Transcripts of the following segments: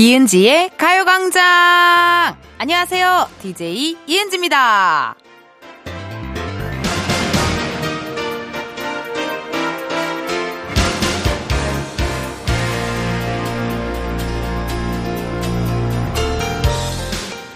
이은지의 가요광장! 안녕하세요. DJ 이은지입니다.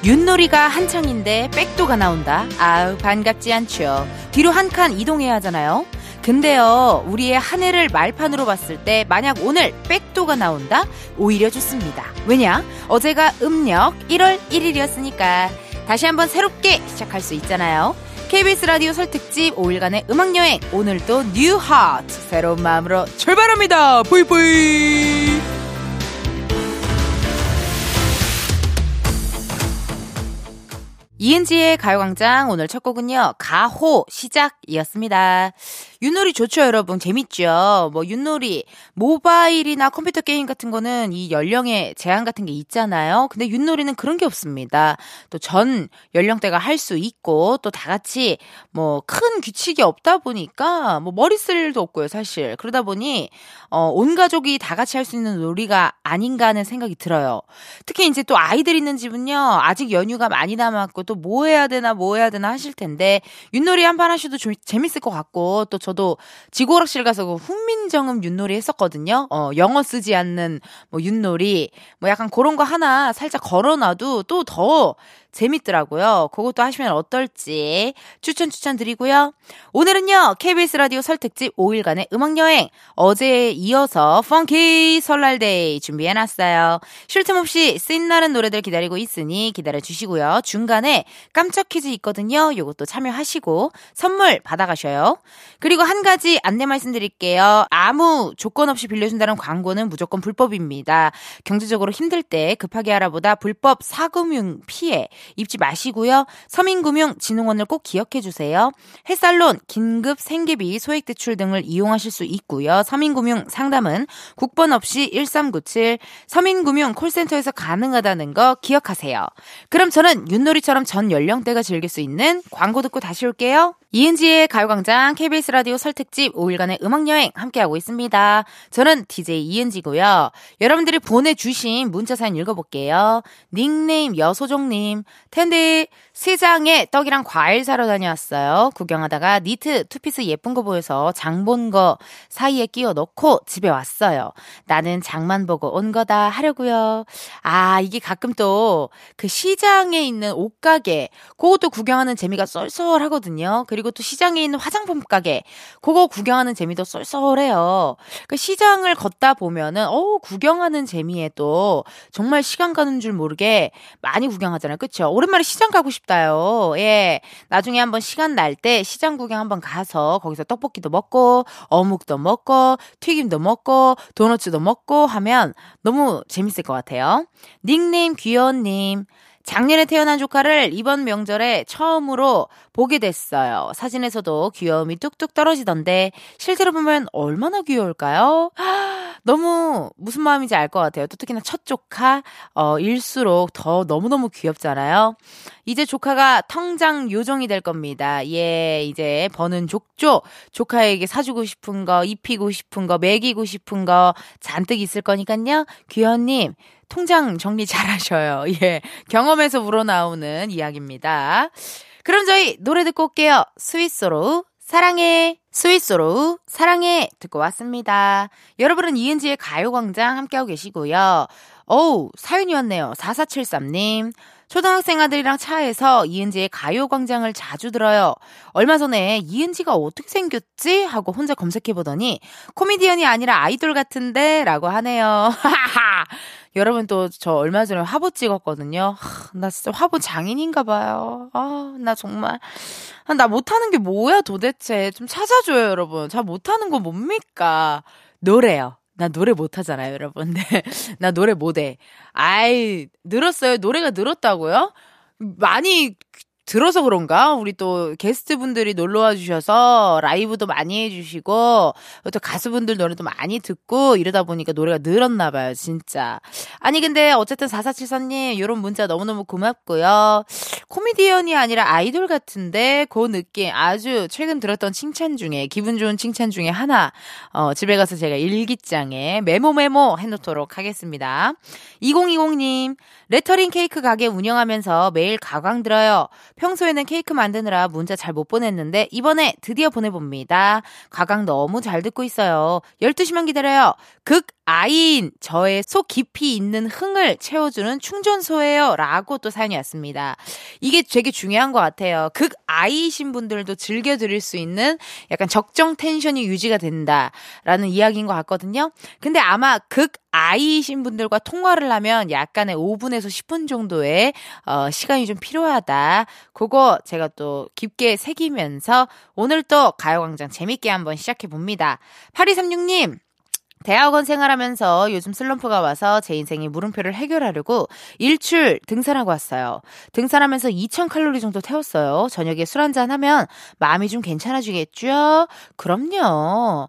윷놀이가 한창인데 백도가 나온다. 아우, 반갑지 않죠. 뒤로 한 칸 이동해야 하잖아요. 근데요, 우리의 한 해를 말판으로 봤을 때 만약 오늘 백도가 나온다? 오히려 좋습니다. 왜냐? 어제가 음력 1월 1일이었으니까 다시 한번 새롭게 시작할 수 있잖아요. KBS 라디오 설 특집 5일간의 음악 여행 오늘도 new heart 새로운 마음으로 출발합니다. 뿌이뿌이 이은지의 가요광장 오늘 첫 곡은요, 가호 시작이었습니다. 윷놀이 좋죠, 여러분. 재밌죠? 뭐, 윷놀이, 모바일이나 컴퓨터 게임 같은 거는 이 연령의 제한 같은 게 있잖아요. 근데 윷놀이는 그런 게 없습니다. 또 전 연령대가 할 수 있고, 또 다 같이 뭐, 큰 규칙이 없다 보니까, 뭐, 머리 쓸 일도 없고요, 사실. 그러다 보니, 어, 온 가족이 다 같이 할 수 있는 놀이가 아닌가 하는 생각이 들어요. 특히 이제 또 아이들 있는 집은요, 아직 연휴가 많이 남았고, 또 뭐 해야 되나, 뭐 해야 되나 하실 텐데, 윷놀이 한 판 하셔도 좀 재밌을 것 같고, 또저 도 지구오락실 가서 그 훈민정음 윷놀이 했었거든요. 어, 영어 쓰지 않는 뭐 윷놀이, 뭐 약간 그런 거 하나 살짝 걸어놔도 또 더 재밌더라고요. 그것도 하시면 어떨지 추천 추천 드리고요. 오늘은요, KBS 라디오 설 특집 5일간의 음악여행. 어제에 이어서 펑키 설날데이 준비해놨어요. 쉴 틈 없이 신나는 노래들 기다리고 있으니 기다려주시고요. 중간에 깜짝 퀴즈 있거든요. 요것도 참여하시고 선물 받아가셔요. 그리고 한 가지 안내 말씀드릴게요. 아무 조건 없이 빌려준다는 광고는 무조건 불법입니다. 경제적으로 힘들 때 급하게 알아보다 불법 사금융 피해 입지 마시고요. 서민금융진흥원을 꼭 기억해 주세요. 햇살론, 긴급 생계비, 소액대출 등을 이용하실 수 있고요. 서민금융 상담은 국번 없이 1397 서민금융 콜센터에서 가능하다는 거 기억하세요. 그럼 저는 윷놀이처럼 전 연령대가 즐길 수 있는 광고 듣고 다시 올게요. 이은지의 가요광장 KBS 라디오 설특집 5일간의 음악여행 함께하고 있습니다. 저는 DJ 이은지고요. 여러분들이 보내주신 문자 사연 읽어볼게요. 닉네임 여소종님, 텐디 시장에 떡이랑 과일 사러 다녀왔어요. 구경하다가 니트 투피스 예쁜 거 보여서 장 본 거 사이에 끼워 넣고 집에 왔어요. 나는 장만 보고 온 거다 하려고요. 아 이게 가끔 또 그 시장에 있는 옷가게 그것도 구경하는 재미가 쏠쏠하거든요. 그리고 또 시장에 있는 화장품 가게 그거 구경하는 재미도 쏠쏠해요. 그 시장을 걷다 보면은 어 구경하는 재미에 또 정말 시간 가는 줄 모르게 많이 구경하잖아요. 그쵸? 오랜만에 시장 가고 싶다 요. 예. 나중에 한번 시간 날 때 시장 구경 한번 가서 거기서 떡볶이도 먹고, 어묵도 먹고, 튀김도 먹고, 도너츠도 먹고 하면 너무 재밌을 것 같아요. 닉네임 귀여운 님. 작년에 태어난 조카를 이번 명절에 처음으로 보게 됐어요. 사진에서도 귀여움이 뚝뚝 떨어지던데 실제로 보면 얼마나 귀여울까요? 너무 무슨 마음인지 알 것 같아요. 또 특히나 첫 조카 어 일수록 더 너무너무 귀엽잖아요. 이제 조카가 통장 요정이 될 겁니다. 예, 이제 버는 족조 조카에게 사주고 싶은 거, 입히고 싶은 거, 먹이고 싶은 거 잔뜩 있을 거니까요. 귀여님 통장 정리 잘 하셔요. 예. 경험에서 우러나오는 이야기입니다. 그럼 저희 노래 듣고 올게요. 스위스로 사랑해. 스위스로 사랑해 듣고 왔습니다. 여러분은 이은지의 가요광장 함께하고 계시고요. 어우, 사연이 왔네요. 4473님. 초등학생 아들이랑 차에서 이은지의 가요광장을 자주 들어요. 얼마 전에 이은지가 어떻게 생겼지? 하고 혼자 검색해보더니 코미디언이 아니라 아이돌 같은데? 라고 하네요. 여러분 또 저 얼마 전에 화보 찍었거든요. 하, 나 진짜 화보 장인인가 봐요. 아, 나 정말. 아, 나 못하는 게 뭐야 도대체. 좀 찾아줘요, 여러분. 잘 못하는 거 뭡니까? 노래요. 나 노래 못하잖아요, 여러분. 네. 나 노래 못해. 아이, 늘었어요. 노래가 늘었다고요? 많이 들어서 그런가? 우리 또 게스트분들이 놀러와 주셔서 라이브도 많이 해주시고, 또 가수분들 노래도 많이 듣고, 이러다 보니까 노래가 늘었나 봐요, 진짜. 아니, 근데 어쨌든 4474님, 이런 문자 너무너무 고맙고요. 코미디언이 아니라 아이돌 같은데, 그 느낌 아주 최근 들었던 칭찬 중에, 기분 좋은 칭찬 중에 하나, 어, 집에 가서 제가 일기장에 메모 메모 해놓도록 하겠습니다. 2020님, 레터링 케이크 가게 운영하면서 매일 가광 들어요. 평소에는 케이크 만드느라 문자 잘 못 보냈는데 이번에 드디어 보내봅니다. 가강 너무 잘 듣고 있어요. 12시만 기다려요. 극 아이인 저의 속 깊이 있는 흥을 채워주는 충전소예요. 라고 또 사연이 왔습니다. 이게 되게 중요한 것 같아요. 극 아이이신 분들도 즐겨 드릴 수 있는 약간 적정 텐션이 유지가 된다라는 이야기인 것 같거든요. 근데 아마 극 아이이신 분들과 통화를 하면 약간의 5분에서 10분 정도의 어, 시간이 좀 필요하다. 그거 제가 또 깊게 새기면서 오늘 또 가요광장 재밌게 한번 시작해 봅니다. 8236님, 대학원 생활하면서 요즘 슬럼프가 와서 제 인생의 물음표를 해결하려고 일출 등산하고 왔어요. 등산하면서 2000칼로리 정도 태웠어요. 저녁에 술 한잔 하면 마음이 좀 괜찮아지겠죠? 그럼요.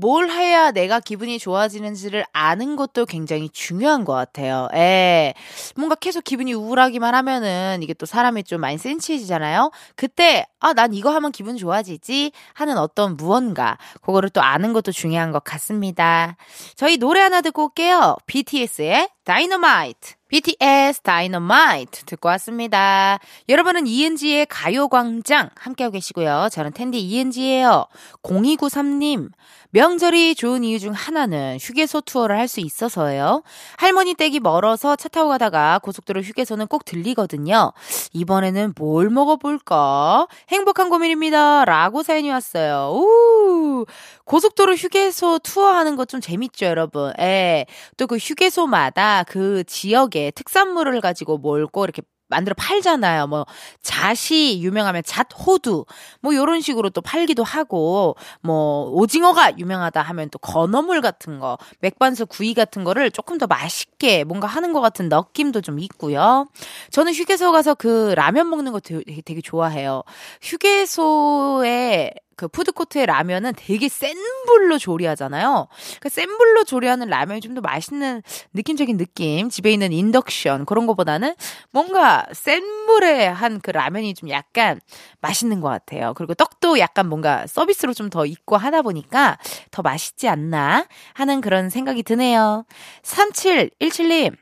뭘 해야 내가 기분이 좋아지는지를 아는 것도 굉장히 중요한 것 같아요. 예. 뭔가 계속 기분이 우울하기만 하면은 이게 또 사람이 좀 많이 센치해지잖아요. 그때, 아, 난 이거 하면 기분 좋아지지 하는 어떤 무언가. 그거를 또 아는 것도 중요한 것 같습니다. 저희 노래 하나 듣고 올게요. BTS의 Dynamite. BTS Dynamite 듣고 왔습니다. 여러분은 이은지의 가요광장 함께하고 계시고요. 저는 텐디 이은지예요. 0293님, 명절이 좋은 이유 중 하나는 휴게소 투어를 할 수 있어서예요. 할머니 댁이 멀어서 차 타고 가다가 고속도로 휴게소는 꼭 들리거든요. 이번에는 뭘 먹어볼까? 행복한 고민입니다. 라고 사연이 왔어요. 우 고속도로 휴게소 투어하는 거 좀 재밌죠, 여러분. 예. 또 그 휴게소마다 그 지역 의 특산물을 가지고 몰고 이렇게 만들어 팔잖아요. 뭐 잣이 유명하면 잣 호두 뭐 요런 식으로 또 팔기도 하고 뭐 오징어가 유명하다 하면 또 건어물 같은 거 맥반석 구이 같은 거를 조금 더 맛있게 뭔가 하는 것 같은 느낌도 좀 있고요. 저는 휴게소 가서 그 라면 먹는 거 되게, 되게 좋아해요. 휴게소에 그 푸드코트의 라면은 되게 센 불로 조리하잖아요. 그센 불로 조리하는 라면이 좀 더 맛있는 느낌적인 느낌. 집에 있는 인덕션 그런 거보다는 뭔가 센 불에 한 그 라면이 좀 약간 맛있는 것 같아요. 그리고 떡도 약간 뭔가 서비스로 좀 더 있고 하다 보니까 더 맛있지 않나 하는 그런 생각이 드네요. 3717님,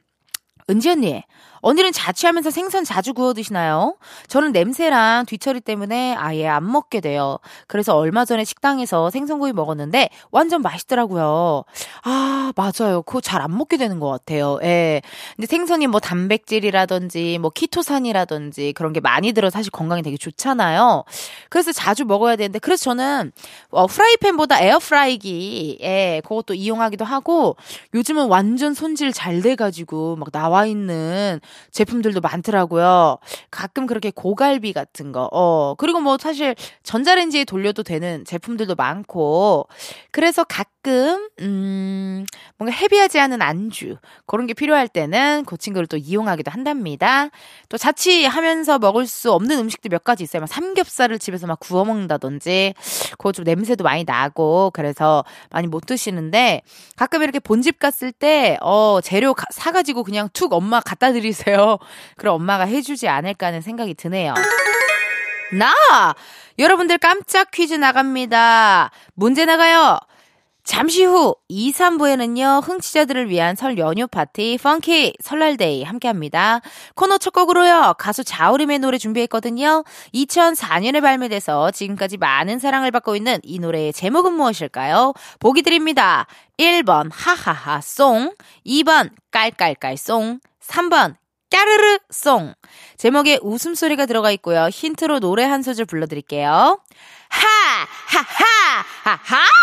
은지 언니, 언니는 자취하면서 생선 자주 구워 드시나요? 저는 냄새랑 뒤처리 때문에 아예 안 먹게 돼요. 그래서 얼마 전에 식당에서 생선구이 먹었는데 완전 맛있더라고요. 아, 맞아요. 그거 잘 안 먹게 되는 것 같아요. 예. 근데 생선이 뭐 단백질이라든지 뭐 키토산이라든지 그런 게 많이 들어 사실 건강에 되게 좋잖아요. 그래서 자주 먹어야 되는데 그래서 저는 어, 프라이팬보다 에어프라이기 예, 그것도 이용하기도 하고 요즘은 완전 손질 잘 돼가지고 막 나와 있는 제품들도 많더라고요. 가끔 그렇게 고갈비 같은 거, 어, 그리고 뭐 사실 전자레인지에 돌려도 되는 제품들도 많고, 그래서 가끔, 음, 뭔가 헤비하지 않은 안주, 그런 게 필요할 때는 그 친구를 또 이용하기도 한답니다. 또 자취하면서 먹을 수 없는 음식도 몇 가지 있어요. 막 삼겹살을 집에서 막 구워 먹는다든지, 그거 좀 냄새도 많이 나고, 그래서 많이 못 드시는데, 가끔 이렇게 본집 갔을 때, 어, 재료 가, 사가지고 그냥 툭 엄마 갖다 드리세요. 해 주세요. 그럼 엄마가 해주지 않을까 하는 생각이 드네요. 나! 여러분들 깜짝 퀴즈 나갑니다. 문제 나가요. 잠시 후 2, 3부에는요, 흥취자들을 위한 설 연휴 파티, 펑키 설날데이 함께 합니다. 코너 첫 곡으로요, 가수 자우림의 노래 준비했거든요. 2004년에 발매돼서 지금까지 많은 사랑을 받고 있는 이 노래의 제목은 무엇일까요? 보기 드립니다. 1번, 하하하 송, 2번, 깔깔깔 송, 3번, 까르르 송. 제목에 웃음소리가 들어가 있고요. 힌트로 노래 한 소절 불러드릴게요. 하! 하하! 하하!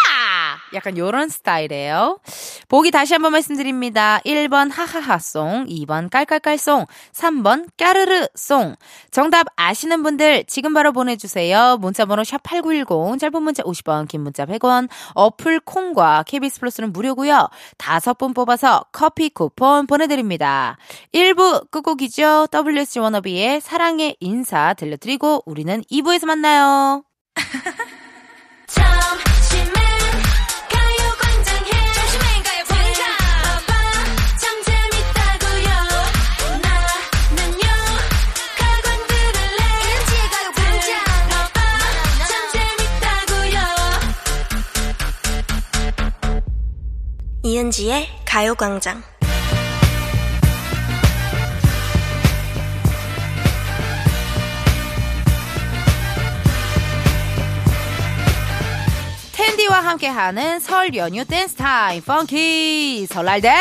약간 요런 스타일이에요. 보기 다시 한번 말씀드립니다. 1번 하하하송, 2번 깔깔깔송, 3번 까르르송. 정답 아시는 분들 지금 바로 보내주세요. 문자번호 샵8910, 짧은 문자 50원, 긴 문자 100원, 어플 콩과 KBS 플러스는 무료고요 다섯 분 뽑아서 커피 쿠폰 보내드립니다. 1부 끝곡이죠. WSG 워너비의 사랑의 인사 들려드리고 우리는 2부에서 만나요. 이은지의 가요광장 텐디와 함께하는 설 연휴 댄스 타임 funky 설날 day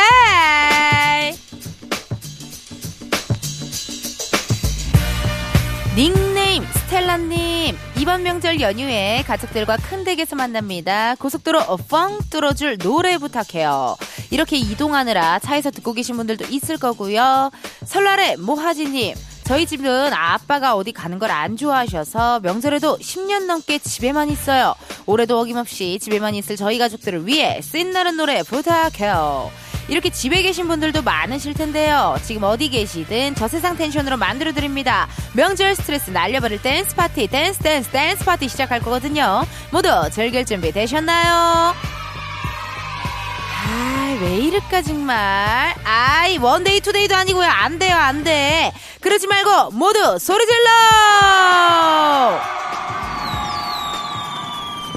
닉네임 스텔라님 이번 명절 연휴에 가족들과 큰 댁에서 만납니다. 고속도로 펑 뚫어줄 노래 부탁해요. 이렇게 이동하느라 차에서 듣고 계신 분들도 있을 거고요. 설날에 모하지님 저희 집은 아빠가 어디 가는 걸 안 좋아하셔서 명절에도 10년 넘게 집에만 있어요. 올해도 어김없이 집에만 있을 저희 가족들을 위해 씐나는 노래 부탁해요. 이렇게 집에 계신 분들도 많으실 텐데요. 지금 어디 계시든 저 세상 텐션으로 만들어드립니다. 명절 스트레스 날려버릴 댄스 파티, 댄스, 댄스, 댄스 파티 시작할 거거든요. 모두 즐길 준비 되셨나요? 아, 왜 이럴까, 정말. 아이, one day, two day도 아니고요. 안 돼요, 안 돼. 그러지 말고, 모두 소리 질러!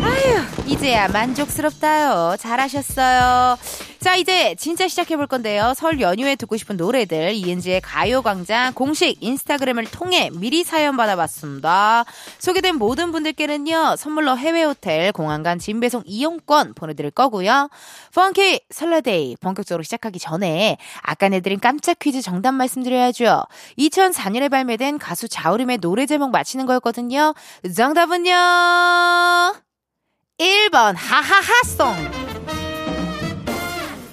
아휴, 이제야 만족스럽다요. 잘하셨어요. 자, 이제 진짜 시작해볼 건데요. 설 연휴에 듣고 싶은 노래들, 이은지의 가요광장 공식 인스타그램을 통해 미리 사연 받아봤습니다. 소개된 모든 분들께는요, 선물로 해외 호텔, 공항간 진배송 이용권 보내드릴 거고요. 펑키 설라데이 본격적으로 시작하기 전에 아까 내드린 깜짝 퀴즈 정답 말씀드려야죠. 2004년에 발매된 가수 자우림의 노래 제목 맞히는 거였거든요. 정답은요, 1번 하하하송.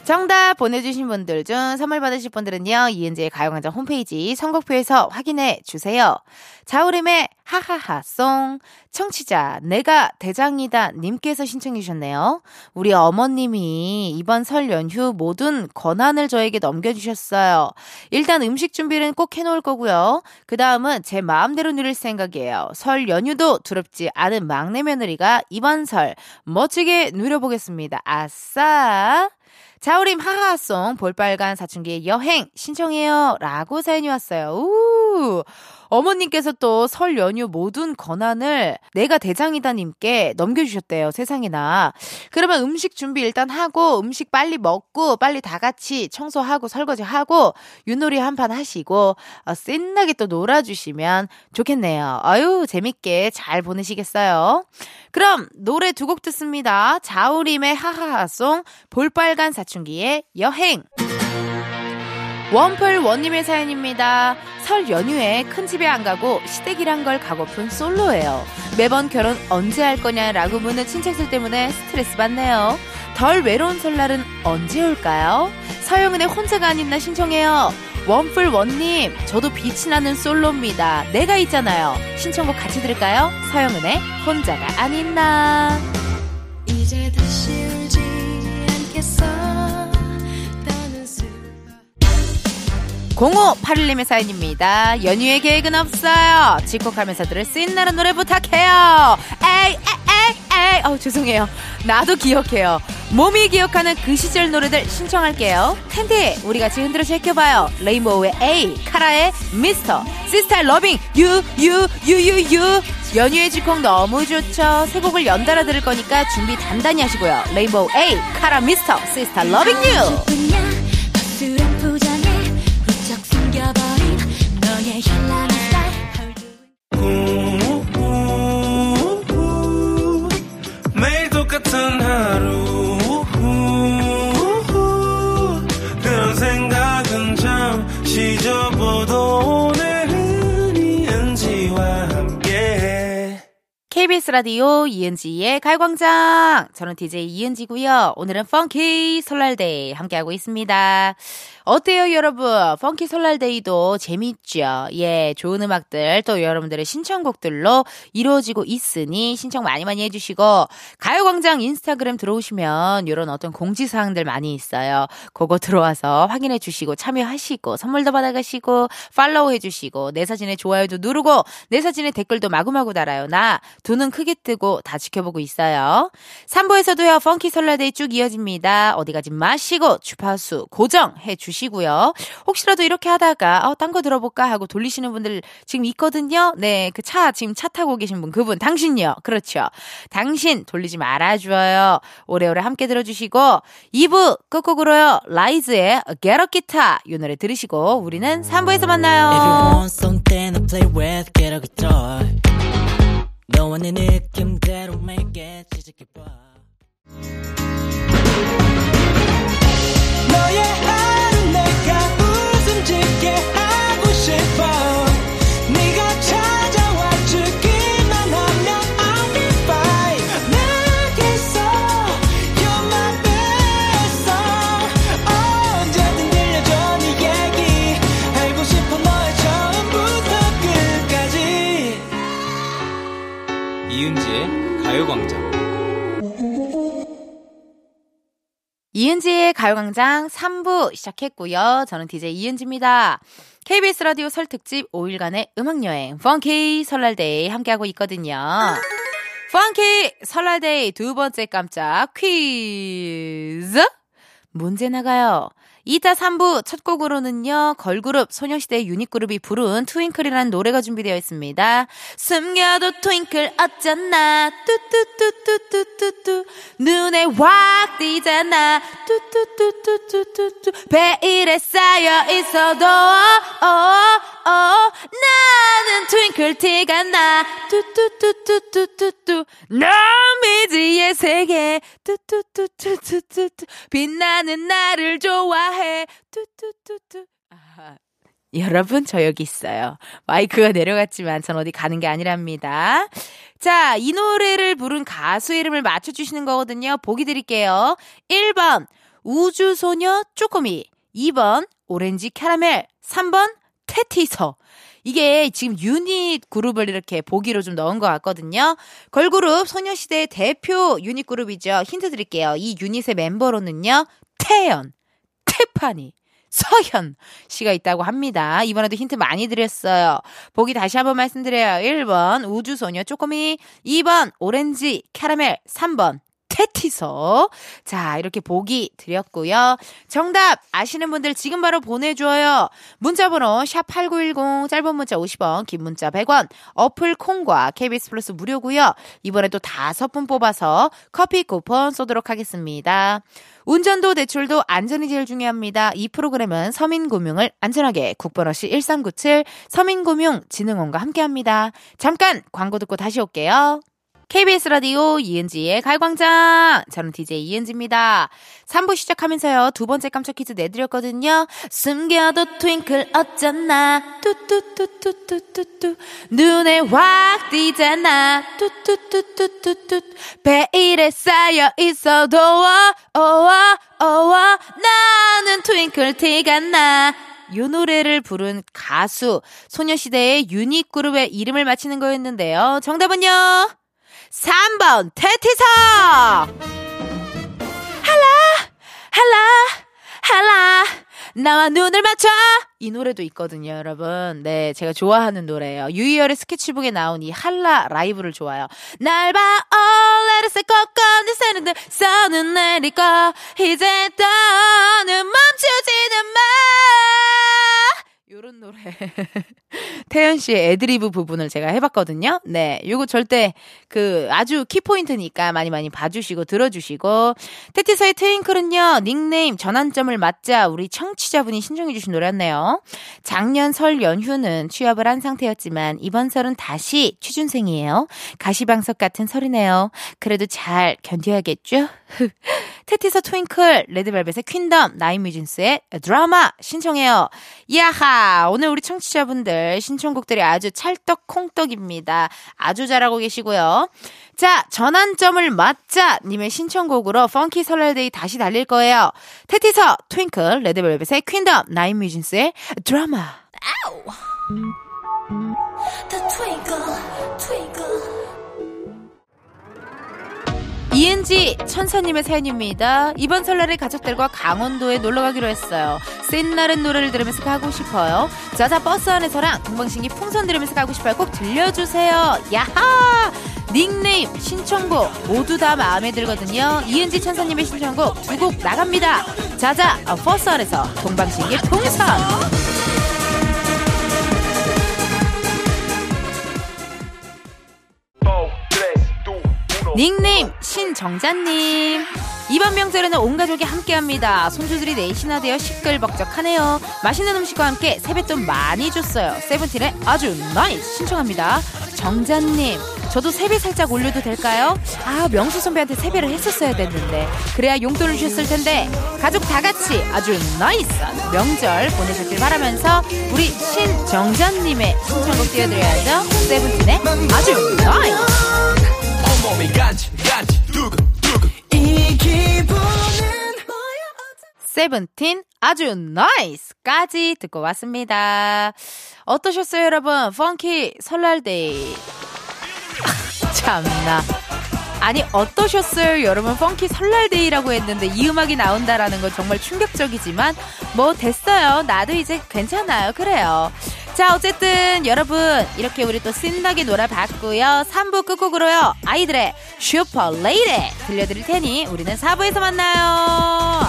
정답 보내주신 분들 중 선물 받으실 분들은요, 이은지의 가요광장 홈페이지 선곡표에서 확인해 주세요. 자우림의 하하하송, 청취자, 내가 대장이다 님께서 신청해 주셨네요. 우리 어머님이 이번 설 연휴 모든 권한을 저에게 넘겨주셨어요. 일단 음식 준비는 꼭 해놓을 거고요. 그 다음은 제 마음대로 누릴 생각이에요. 설 연휴도 두렵지 않은 막내 며느리가 이번 설 멋지게 누려보겠습니다. 아싸! 자우림 하하송 볼빨간 사춘기의 여행 신청해요. 라고 사연이 왔어요. 우! 어머님께서 또 설 연휴 모든 권한을 내가 대장이다님께 넘겨주셨대요. 세상에나. 그러면 음식 준비 일단 하고 음식 빨리 먹고 빨리 다 같이 청소하고 설거지하고 윷놀이 한 판 하시고 어, 신나게 또 놀아주시면 좋겠네요. 아유 재밌게 잘 보내시겠어요. 그럼 노래 두 곡 듣습니다. 자우림의 하하하송 볼빨간 사춘기의 여행 원펄 원님의 사연입니다. 설 연휴에 큰 집에 안 가고 시댁이란 걸 가고픈 솔로예요. 매번 결혼 언제 할 거냐라고 묻는 친척들 때문에 스트레스 받네요. 덜 외로운 설날은 언제 올까요? 서영은의 혼자가 아닌 나 신청해요. 원풀 원님, 저도 빛이 나는 솔로입니다. 내가 있잖아요. 신청곡 같이 들을까요? 서영은의 혼자가 아닌 나. 이제 다시 울지 않겠어. 0581님의 사연입니다. 연휴의 계획은 없어요. 집콕하면서 들을 씐나는 노래 부탁해요. 에이, 에이, 에이, 어우, 죄송해요. 나도 기억해요. 몸이 기억하는 그 시절 노래들 신청할게요. 텐디, 우리 같이 흔들어 제껴봐요. 레인보우의 A, 카라의 Mister, 시스타 Loving, U, U, U, U, U. 연휴의 집콕 너무 좋죠. 세 곡을 연달아 들을 거니까 준비 단단히 하시고요. 레인보우 A, 카라 Mister, 시스타 Loving U. KBS 라디오 이은지의 가요광장. 저는 DJ 이은지고요. 오늘은 펑키 설날데이 함께하고 있습니다. 어때요, 여러분? 펑키 설날데이도 재밌죠? 예, 좋은 음악들 또 여러분들의 신청곡들로 이루어지고 있으니 신청 많이 많이 해주시고 가요광장 인스타그램 들어오시면 이런 어떤 공지사항들 많이 있어요. 그거 들어와서 확인해 주시고 참여하시고 선물도 받아가시고 팔로우 해주시고 내 사진에 좋아요도 누르고 내 사진에 댓글도 마구마구 달아요. 나 두눈 크게 뜨고 다 지켜보고 있어요. 3부에서도요, funky 설날day 쭉 이어집니다. 어디 가지 마시고 주파수 고정해 주시고요. 혹시라도 이렇게 하다가, 어, 딴 거 들어볼까 하고 돌리시는 분들 지금 있거든요. 네, 그 차, 지금 차 타고 계신 분, 그분, 당신요. 그렇죠. 당신 돌리지 말아줘요. 오래오래 함께 들어주시고, 2부 끝곡으로요, 라이즈의 Get A Guitar. 이 노래 들으시고, 우리는 3부에서 If you 만나요. 너와 내 느낌대로 it 시작해봐. 너의 하루 내가 웃음 짓게 이은지의 가요광장 이은지의 가요광장 3부 시작했고요. 저는 DJ 이은지입니다. KBS 라디오 설 특집 5일간의 음악여행 funky 설날day 함께하고 있거든요. funky 설날day 두 번째 깜짝 퀴즈 문제 나가요. 이따 3부 첫 곡으로는요, 걸그룹 소녀시대 유닛그룹이 부른 Twinkle이라는 노래가 준비되어 있습니다. 숨겨도 트윙클 어쩌나, 뚜뚜뚜뚜뚜뚜뚜, 눈에 확 띄잖아, 뚜뚜뚜뚜뚜뚜뚜, 베일에 쌓여 있어도, 어, 어, 어, 나는 트윙클 티가 나, 뚜뚜뚜뚜뚜뚜뚜, 넌 미지의 세계, 뚜뚜뚜뚜뚜뚜뚜, 빛나는 나를 좋아해, 뚜뚜뚜뚜. 아하. 여러분, 저 여기 있어요. 마이크가 내려갔지만 전 어디 가는 게 아니랍니다. 자, 이 노래를 부른 가수 이름을 맞춰주시는 거거든요. 보기 드릴게요. 1번, 우주소녀 쪼꼬미. 2번, 오렌지 캐러멜. 3번, 태티서. 이게 지금 유닛 그룹을 이렇게 보기로 좀 넣은 것 같거든요. 걸그룹 소녀시대 대표 유닛 그룹이죠. 힌트 드릴게요. 이 유닛의 멤버로는요. 태연, 태파니, 서현 씨가 있다고 합니다. 이번에도 힌트 많이 드렸어요. 보기 다시 한번 말씀드려요. 1번 우주소녀 쪼꼬미, 2번 오렌지 캐러멜, 3번 테티서. 자, 이렇게 보기 드렸고요. 정답 아시는 분들 지금 바로 보내줘요. 문자번호 샵8910 짧은 문자 50원, 긴 문자 100원, 어플 콩과 KBS 플러스 무료고요. 이번에 또 다섯 분 뽑아서 커피 쿠폰 쏘도록 하겠습니다. 운전도 대출도 안전이 제일 중요합니다. 이 프로그램은 서민금융을 안전하게 국번호시 1397 서민금융진흥원과 함께합니다. 잠깐 광고 듣고 다시 올게요. KBS 라디오 이은지의 가요광장. 저는 DJ 이은지입니다. 3부 시작하면서요. 두 번째 깜짝 퀴즈 내드렸거든요. 숨겨도 트윙클 어쩌나. 뚜뚜뚜뚜뚜뚜뚜. 눈에 확 띄잖아. 뚜뚜뚜뚜뚜뚜. 베일에 쌓여 있어도 어와 어와 나는 트윙클 티가 나. 요 노래를 부른 가수 소녀시대의 유닛 그룹의 이름을 맞히는 거였는데요. 정답은요. 3번 테티서 할라! 할라! 할라! 나와 눈을 맞춰! 이 노래도 있거든요 여러분. 네 제가 좋아하는 노래예요. 유이열의 스케치북에 나온 이 할라 라이브를 좋아요. 날봐 all let us go go 내 새는들 써는 내리고 이제 더는 멈추지는 마 요런 노래. 태연 씨의 애드리브 부분을 제가 해봤거든요. 네. 요거 절대 그 아주 키포인트니까 많이 많이 봐주시고 들어주시고. 테티서의 트윙클은요, 닉네임 전환점을 맞자 우리 청취자분이 신청해주신 노래였네요. 작년 설 연휴는 취업을 한 상태였지만 이번 설은 다시 취준생이에요. 가시방석 같은 설이네요. 그래도 잘 견뎌야겠죠? 태티서 Twinkle, 레드벨벳의 Queendom, 나인뮤지스의 드라마 신청해요. 야하! 오늘 우리 청취자분들 신청곡들이 아주 찰떡콩떡입니다. 아주 잘하고 계시고요. 자, 전환점을 맞자! 님의 신청곡으로 funky 설날day 다시 달릴 거예요. 태티서 Twinkle, 레드벨벳의 Queendom, 나인뮤지스의 드라마. The twinkle, twinkle. 이은지 천사님의 사연입니다. 이번 설날에 가족들과 강원도에 놀러 가기로 했어요. 센나른 노래를 들으면서 가고 싶어요. 자자 버스 안에서랑 동방신기 풍선 들으면서 가고 싶어요. 꼭 들려주세요. 야하! 닉네임, 신청곡 모두 다 마음에 들거든요. 이은지 천사님의 신청곡 두 곡 나갑니다. 자자 어, 버스 안에서 동방신기 풍선. 닉네임 신정자님. 이번 명절에는 온 가족이 함께합니다. 손주들이 넷이나 되어 시끌벅적하네요. 맛있는 음식과 함께 세뱃돈 많이 줬어요. 세븐틴의 아주 nice 신청합니다. 정자님 저도 세배 살짝 올려도 될까요? 아 명수 선배한테 세배를 했었어야 됐는데. 그래야 용돈을 주셨을 텐데. 가족 다 같이 아주 nice한 명절 보내셨길 바라면서 우리 신정자님의 신청곡 띄워드려야죠. 세븐틴의 아주 nice 온 몸이 간지 간지 두근두근 이 기분은 세븐틴 아주 nice까지 듣고 왔습니다. 어떠셨어요, 여러분? funky 설날 day. 참나. 아니, 어떠셨어요, 여러분? funky 설날 day라고 했는데 이 음악이 나온다라는 건 정말 충격적이지만, 뭐, 됐어요. 나도 이제 괜찮아요. 그래요. 자, 어쨌든 여러분, 이렇게 우리 또 신나게 놀아봤고요. 3부 끝곡으로요. 아이들의 슈퍼 레이디 들려드릴 테니 우리는 4부에서 만나요.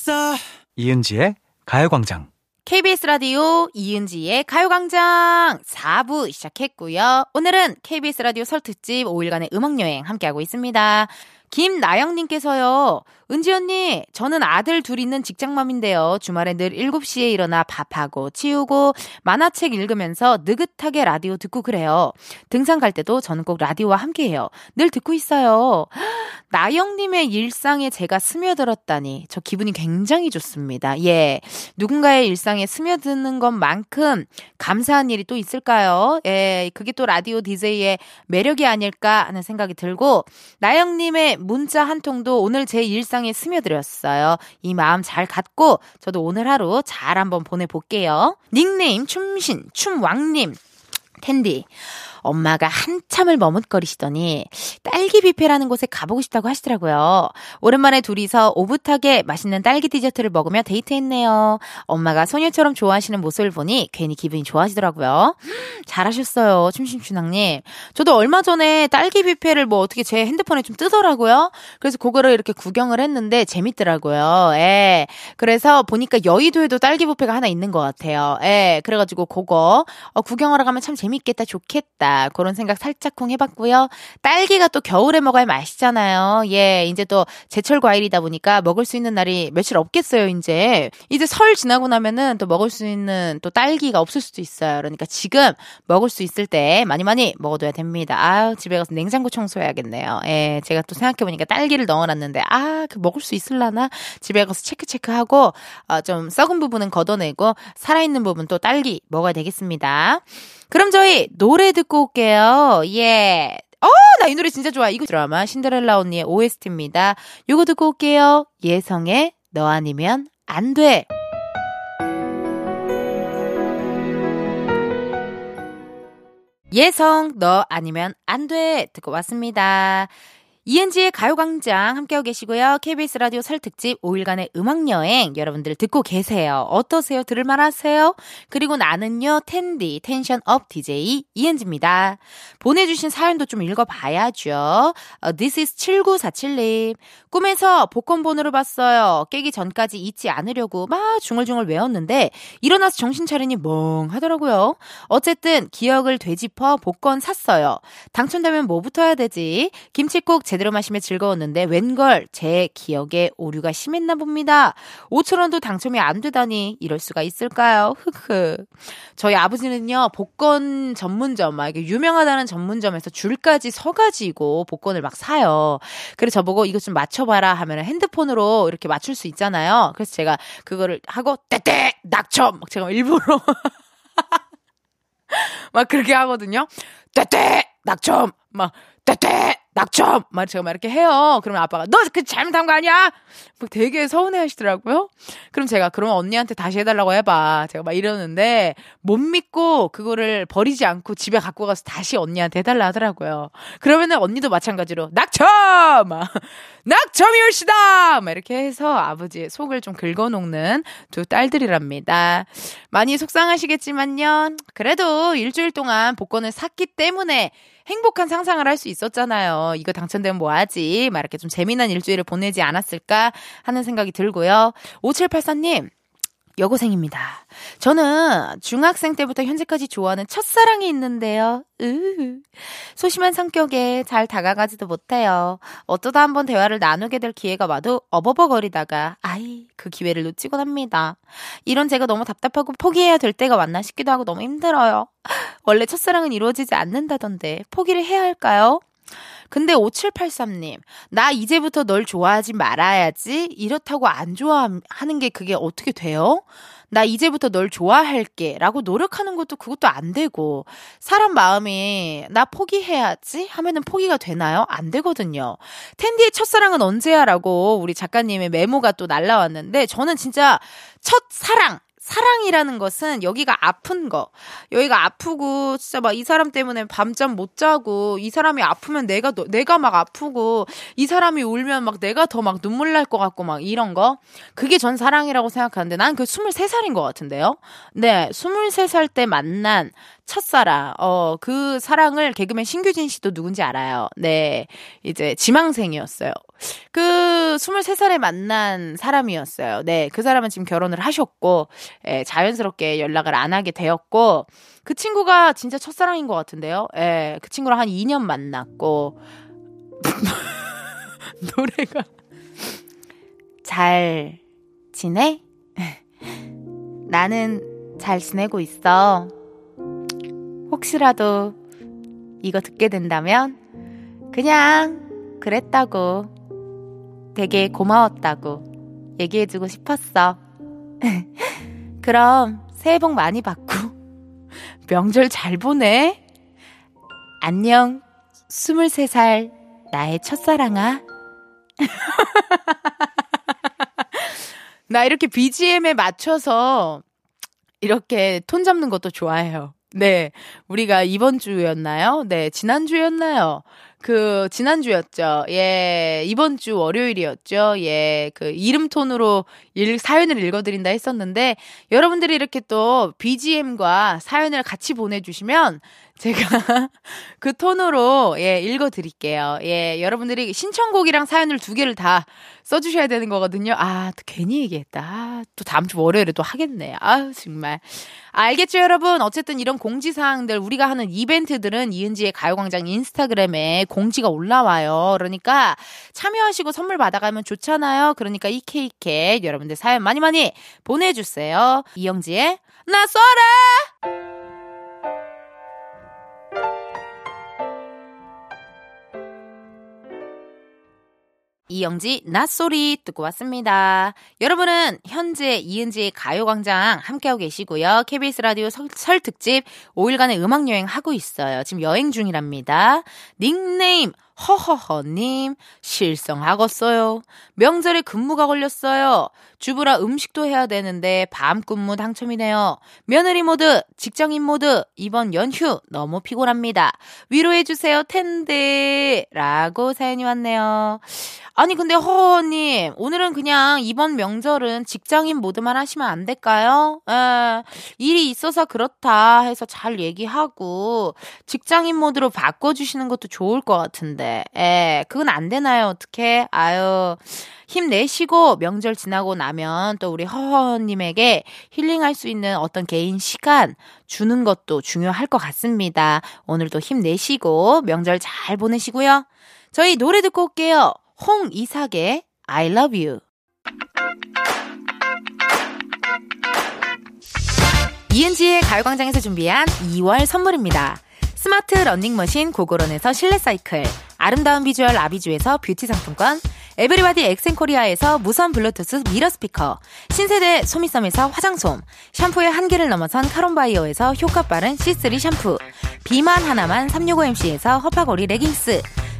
됐어 이은지의 가요광장. KBS 라디오 이은지의 가요광장 4부 시작했고요. 오늘은 KBS 라디오 설 특집 5일간의 음악여행 함께하고 있습니다. 김나영님께서요. 은지 언니, 저는 아들 둘 있는 직장맘인데요. 주말에 늘 7시에 일어나 밥하고 치우고 만화책 읽으면서 느긋하게 라디오 듣고 그래요. 등산 갈 때도 저는 꼭 라디오와 함께 해요. 늘 듣고 있어요. 나영님의 일상에 제가 스며들었다니 저 기분이 굉장히 좋습니다. 예. 누군가의 일상에 스며드는 것만큼 감사한 일이 또 있을까요? 예. 그게 또 라디오 DJ의 매력이 아닐까 하는 생각이 들고 나영님의 문자 한 통도 오늘 제 일상에 스며들었어요. 이 마음 잘 갖고 저도 오늘 하루 잘 한번 보내볼게요. 닉네임 춤신 춤왕님 텐디. 엄마가 한참을 머뭇거리시더니 딸기 뷔페라는 곳에 가보고 싶다고 하시더라고요. 오랜만에 둘이서 오붓하게 맛있는 딸기 디저트를 먹으며 데이트했네요. 엄마가 소녀처럼 좋아하시는 모습을 보니 괜히 기분이 좋아지더라고요. 잘하셨어요, 춤심춘왕님. 저도 얼마 전에 딸기 뷔페를 뭐 어떻게 제 핸드폰에 좀 뜨더라고요. 그래서 그거를 이렇게 구경을 했는데 재밌더라고요. 예. 그래서 보니까 여의도에도 딸기 뷔페가 하나 있는 것 같아요. 예. 그래가지고 그거 어, 구경하러 가면 참 재밌겠다, 좋겠다. 그런 생각 살짝쿵 해봤고요. 딸기가 또 겨울에 먹어야 맛있잖아요. 예. 이제 또 제철 과일이다 보니까 먹을 수 있는 날이 며칠 없겠어요, 이제. 이제 설 지나고 나면은 또 먹을 수 있는 또 딸기가 없을 수도 있어요. 그러니까 지금 먹을 수 있을 때 많이 많이 먹어둬야 됩니다. 아유, 집에 가서 냉장고 청소해야겠네요. 예, 제가 또 생각해보니까 딸기를 넣어놨는데, 아, 그 먹을 수 있을라나? 집에 가서 체크 체크하고, 어, 좀 썩은 부분은 걷어내고, 살아있는 부분 또 딸기 먹어야 되겠습니다. 그럼 저희 노래 듣고 올게요. 예. 어, 나 이 노래 진짜 좋아. 이거 드라마 신데렐라 언니의 OST입니다. 요거 듣고 올게요. 예성의 너 아니면 안 돼. 예성, 너 아니면 안 돼. 듣고 왔습니다. 이은지의 가요광장 함께하고 계시고요. KBS 라디오 설 특집 5일간의 음악여행 여러분들 듣고 계세요. 어떠세요? 들을만 하세요? 그리고 나는요, 텐디, tension up DJ 이은지입니다. 보내주신 사연도 좀 읽어봐야죠. 어, This is 7947님. 꿈에서 복권 번호를 봤어요. 깨기 전까지 잊지 않으려고 막 중얼중얼 외웠는데 일어나서 정신 차리니 멍하더라고요. 어쨌든 기억을 되짚어 복권 샀어요. 당첨되면 뭐부터 해야 되지? 김치국 제대로 마시며 즐거웠는데 웬걸 제 기억에 오류가 심했나 봅니다. 5천원도 당첨이 안 되다니 이럴 수가 있을까요? 흑흑. 저희 아버지는요 복권 전문점 막 이게 유명하다는 전문점에서 줄까지 서가지고 복권을 막 사요. 그래서 저보고 이거 좀 맞춰봐라 하면 핸드폰으로 이렇게 맞출 수 있잖아요. 그래서 제가 그거를 하고 떼떼 낙첨 막 제가 일부러 막 그렇게 하거든요. 떼떼 낙첨 막 떼떼 낙첨 막 제가 막 이렇게 해요. 그러면 아빠가 너 그 잘못한 거 아니야? 막 되게 서운해 하시더라고요. 그럼 제가 그러면 언니한테 다시 해달라고 해봐. 제가 막 이러는데 못 믿고 그거를 버리지 않고 집에 갖고 가서 다시 언니한테 해달라 하더라고요. 그러면은 언니도 마찬가지로 낙첨! 막 낙첨이 올시다! 막 이렇게 해서 아버지의 속을 좀 긁어놓는 두 딸들이랍니다. 많이 속상하시겠지만요. 그래도 일주일 동안 복권을 샀기 때문에 행복한 상상을 할 수 있었잖아요. 이거 당첨되면 뭐 하지? 막 이렇게 좀 재미난 일주일을 보내지 않았을까 하는 생각이 들고요. 5784님, 여고생입니다. 저는 중학생 때부터 현재까지 좋아하는 첫사랑이 있는데요. 으 소심한 성격에 잘 다가가지도 못해요. 어쩌다 한번 대화를 나누게 될 기회가 와도 어버버거리다가 아이 그 기회를 놓치곤 합니다. 이런 제가 너무 답답하고 포기해야 될 때가 왔나 싶기도 하고 너무 힘들어요. 원래 첫사랑은 이루어지지 않는다던데 포기를 해야 할까요? 근데 5783님, 나 이제부터 널 좋아하지 말아야지. 이렇다고 안 좋아하는 게 그게 어떻게 돼요? 나 이제부터 널 좋아할게. 라고 노력하는 것도 그것도 안 되고, 사람 마음이 나 포기해야지? 하면은 포기가 되나요? 안 되거든요. 텐디의 첫사랑은 언제야? 라고 우리 작가님의 메모가 또 날라왔는데, 저는 진짜 첫사랑, 사랑이라는 것은 여기가 아픈 거. 여기가 아프고 진짜 막 이 사람 때문에 밤잠 못 자고 이 사람이 아프면 내가 너- 내가 막 아프고 이 사람이 울면 막 내가 더 막 눈물 날 것 같고 막 이런 거. 그게 전 사랑이라고 생각하는데 난 그 23살인 것 같은데요. 네, 23살 때 만난 첫사랑. 어, 그 사랑을 개그맨 신규진 씨도 누군지 알아요. 네. 이제 지망생이었어요. 그 23살에 만난 사람이었어요. 네. 그 사람은 지금 결혼을 하셨고, 예, 자연스럽게 연락을 안 하게 되었고, 그 친구가 진짜 첫사랑인 것 같은데요. 예, 그 친구랑 한 2년 만났고, 노래가. 잘 지내? 나는 잘 지내고 있어. 혹시라도 이거 듣게 된다면 그냥 그랬다고 되게 고마웠다고 얘기해주고 싶었어. 그럼 새해 복 많이 받고 명절 잘 보내. 안녕, 23살 나의 첫사랑아. 나 이렇게 BGM에 맞춰서 이렇게 톤 잡는 것도 좋아해요. 네. 우리가 이번 주였나요? 네. 지난주였나요? 그, 지난주였죠. 예. 이번 주 월요일이었죠. 예. 그, 이름 톤으로 일, 사연을 읽어드린다 했었는데, 여러분들이 이렇게 또 BGM과 사연을 같이 보내주시면, 제가 그 톤으로, 예, 읽어드릴게요. 예. 여러분들이 신청곡이랑 사연을 두 개를 다 써주셔야 되는 거거든요. 아, 또 괜히 얘기했다. 아, 또 다음 주 월요일에 또 하겠네. 아, 정말. 알겠죠, 여러분? 어쨌든 이런 공지사항들, 우리가 하는 이벤트들은 이은지의 가요광장 인스타그램에 공지가 올라와요. 그러니까 참여하시고 선물 받아가면 좋잖아요. 그러니까 이 케이크 여러분들 사연 많이 많이 보내주세요. 이영지의 나 쏘라! 이영지 낫소리 듣고 왔습니다. 여러분은 현재 이은지의 가요광장 함께하고 계시고요. KBS 라디오 설, 설 특집 5일간의 음악여행 하고 있어요. 지금 여행 중이랍니다. 닉네임 허허허님, 실성하겠어요. 명절에 근무가 걸렸어요. 주부라 음식도 해야 되는데 밤 근무 당첨이네요. 며느리 모드, 직장인 모드, 이번 연휴 너무 피곤합니다. 위로해 주세요, 텐데. 라고 사연이 왔네요. 아니, 근데 허허님, 오늘은 그냥 이번 명절은 직장인 모드만 하시면 안 될까요? 에, 일이 있어서 그렇다 해서 잘 얘기하고, 직장인 모드로 바꿔주시는 것도 좋을 것 같은데, 에, 그건 안 되나요? 어떻게? 아유. 힘내시고 명절 지나고 나면 또 우리 허허님에게 힐링할 수 있는 어떤 개인 시간 주는 것도 중요할 것 같습니다. 오늘도 힘내시고 명절 잘 보내시고요. 저희 노래 듣고 올게요. 홍이삭의 I love you. 이은지의 가요광장에서 준비한 2월 선물입니다. 스마트 러닝머신 고고런에서 실내 사이클, 아름다운 비주얼 아비주에서 뷰티 상품권, 에브리바디 엑센코리아에서 무선 블루투스 mirror 스피커, 신세대 소미섬에서 화장솜, 샴푸의 한계를 넘어선 카론바이어에서 효과 빠른 C3 샴푸, 비만 하나만 365MC에서 허파고리 레깅스,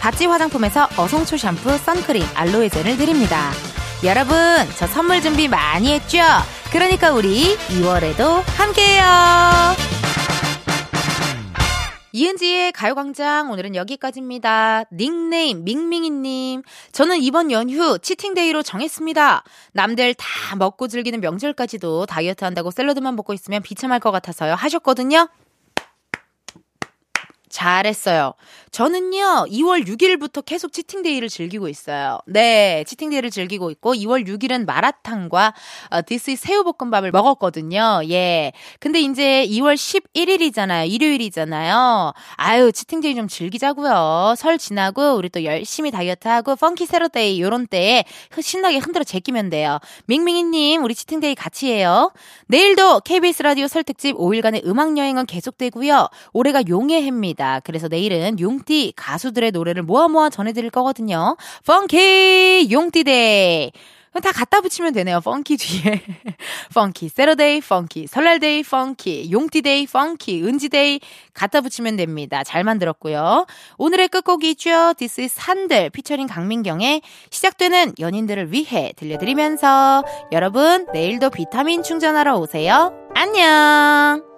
바찌 화장품에서 어송초 샴푸, 선크림, 알로에 젤을 드립니다. 여러분, 저 선물 준비 많이 했죠? 그러니까 우리 2월에도 함께해요. 이은지의 가요광장 오늘은 여기까지입니다. 닉네임 밍밍이님 저는 이번 연휴 치팅데이로 정했습니다. 남들 다 먹고 즐기는 명절까지도 다이어트 한다고 샐러드만 먹고 있으면 비참할 것 같아서요 하셨거든요. 잘했어요. 저는요, 2월 6일부터 계속 치팅데이를 즐기고 있어요. 네, 치팅데이를 즐기고 있고, 2월 6일은 마라탕과 어, this 새우볶음밥을 먹었거든요. 예. 근데 이제 2월 11일이잖아요. 일요일이잖아요. 아유, cheating day 좀 즐기자고요. 설 지나고, 우리 또 열심히 다이어트하고, funky Saturday 요런 때에 신나게 흔들어 제끼면 돼요. 밍밍이님, 우리 cheating day 같이 해요. 내일도 KBS 라디오 설 특집 5일간의 음악여행은 계속되고요. 올해가 용의 해입니다. 그래서 내일은 용띠 가수들의 노래를 모아 모아 전해드릴 거거든요. funky 용띠 day. 다 갖다 붙이면 되네요. funky 뒤에. funky Saturday, funky 설날 day, funky 용띠 day, funky 은지 day 갖다 붙이면 됩니다. 잘 만들었고요. 오늘의 끝곡이 있죠. This is 산들 피처링 강민경의 시작되는 연인들을 위해 들려드리면서 여러분 내일도 비타민 충전하러 오세요. 안녕.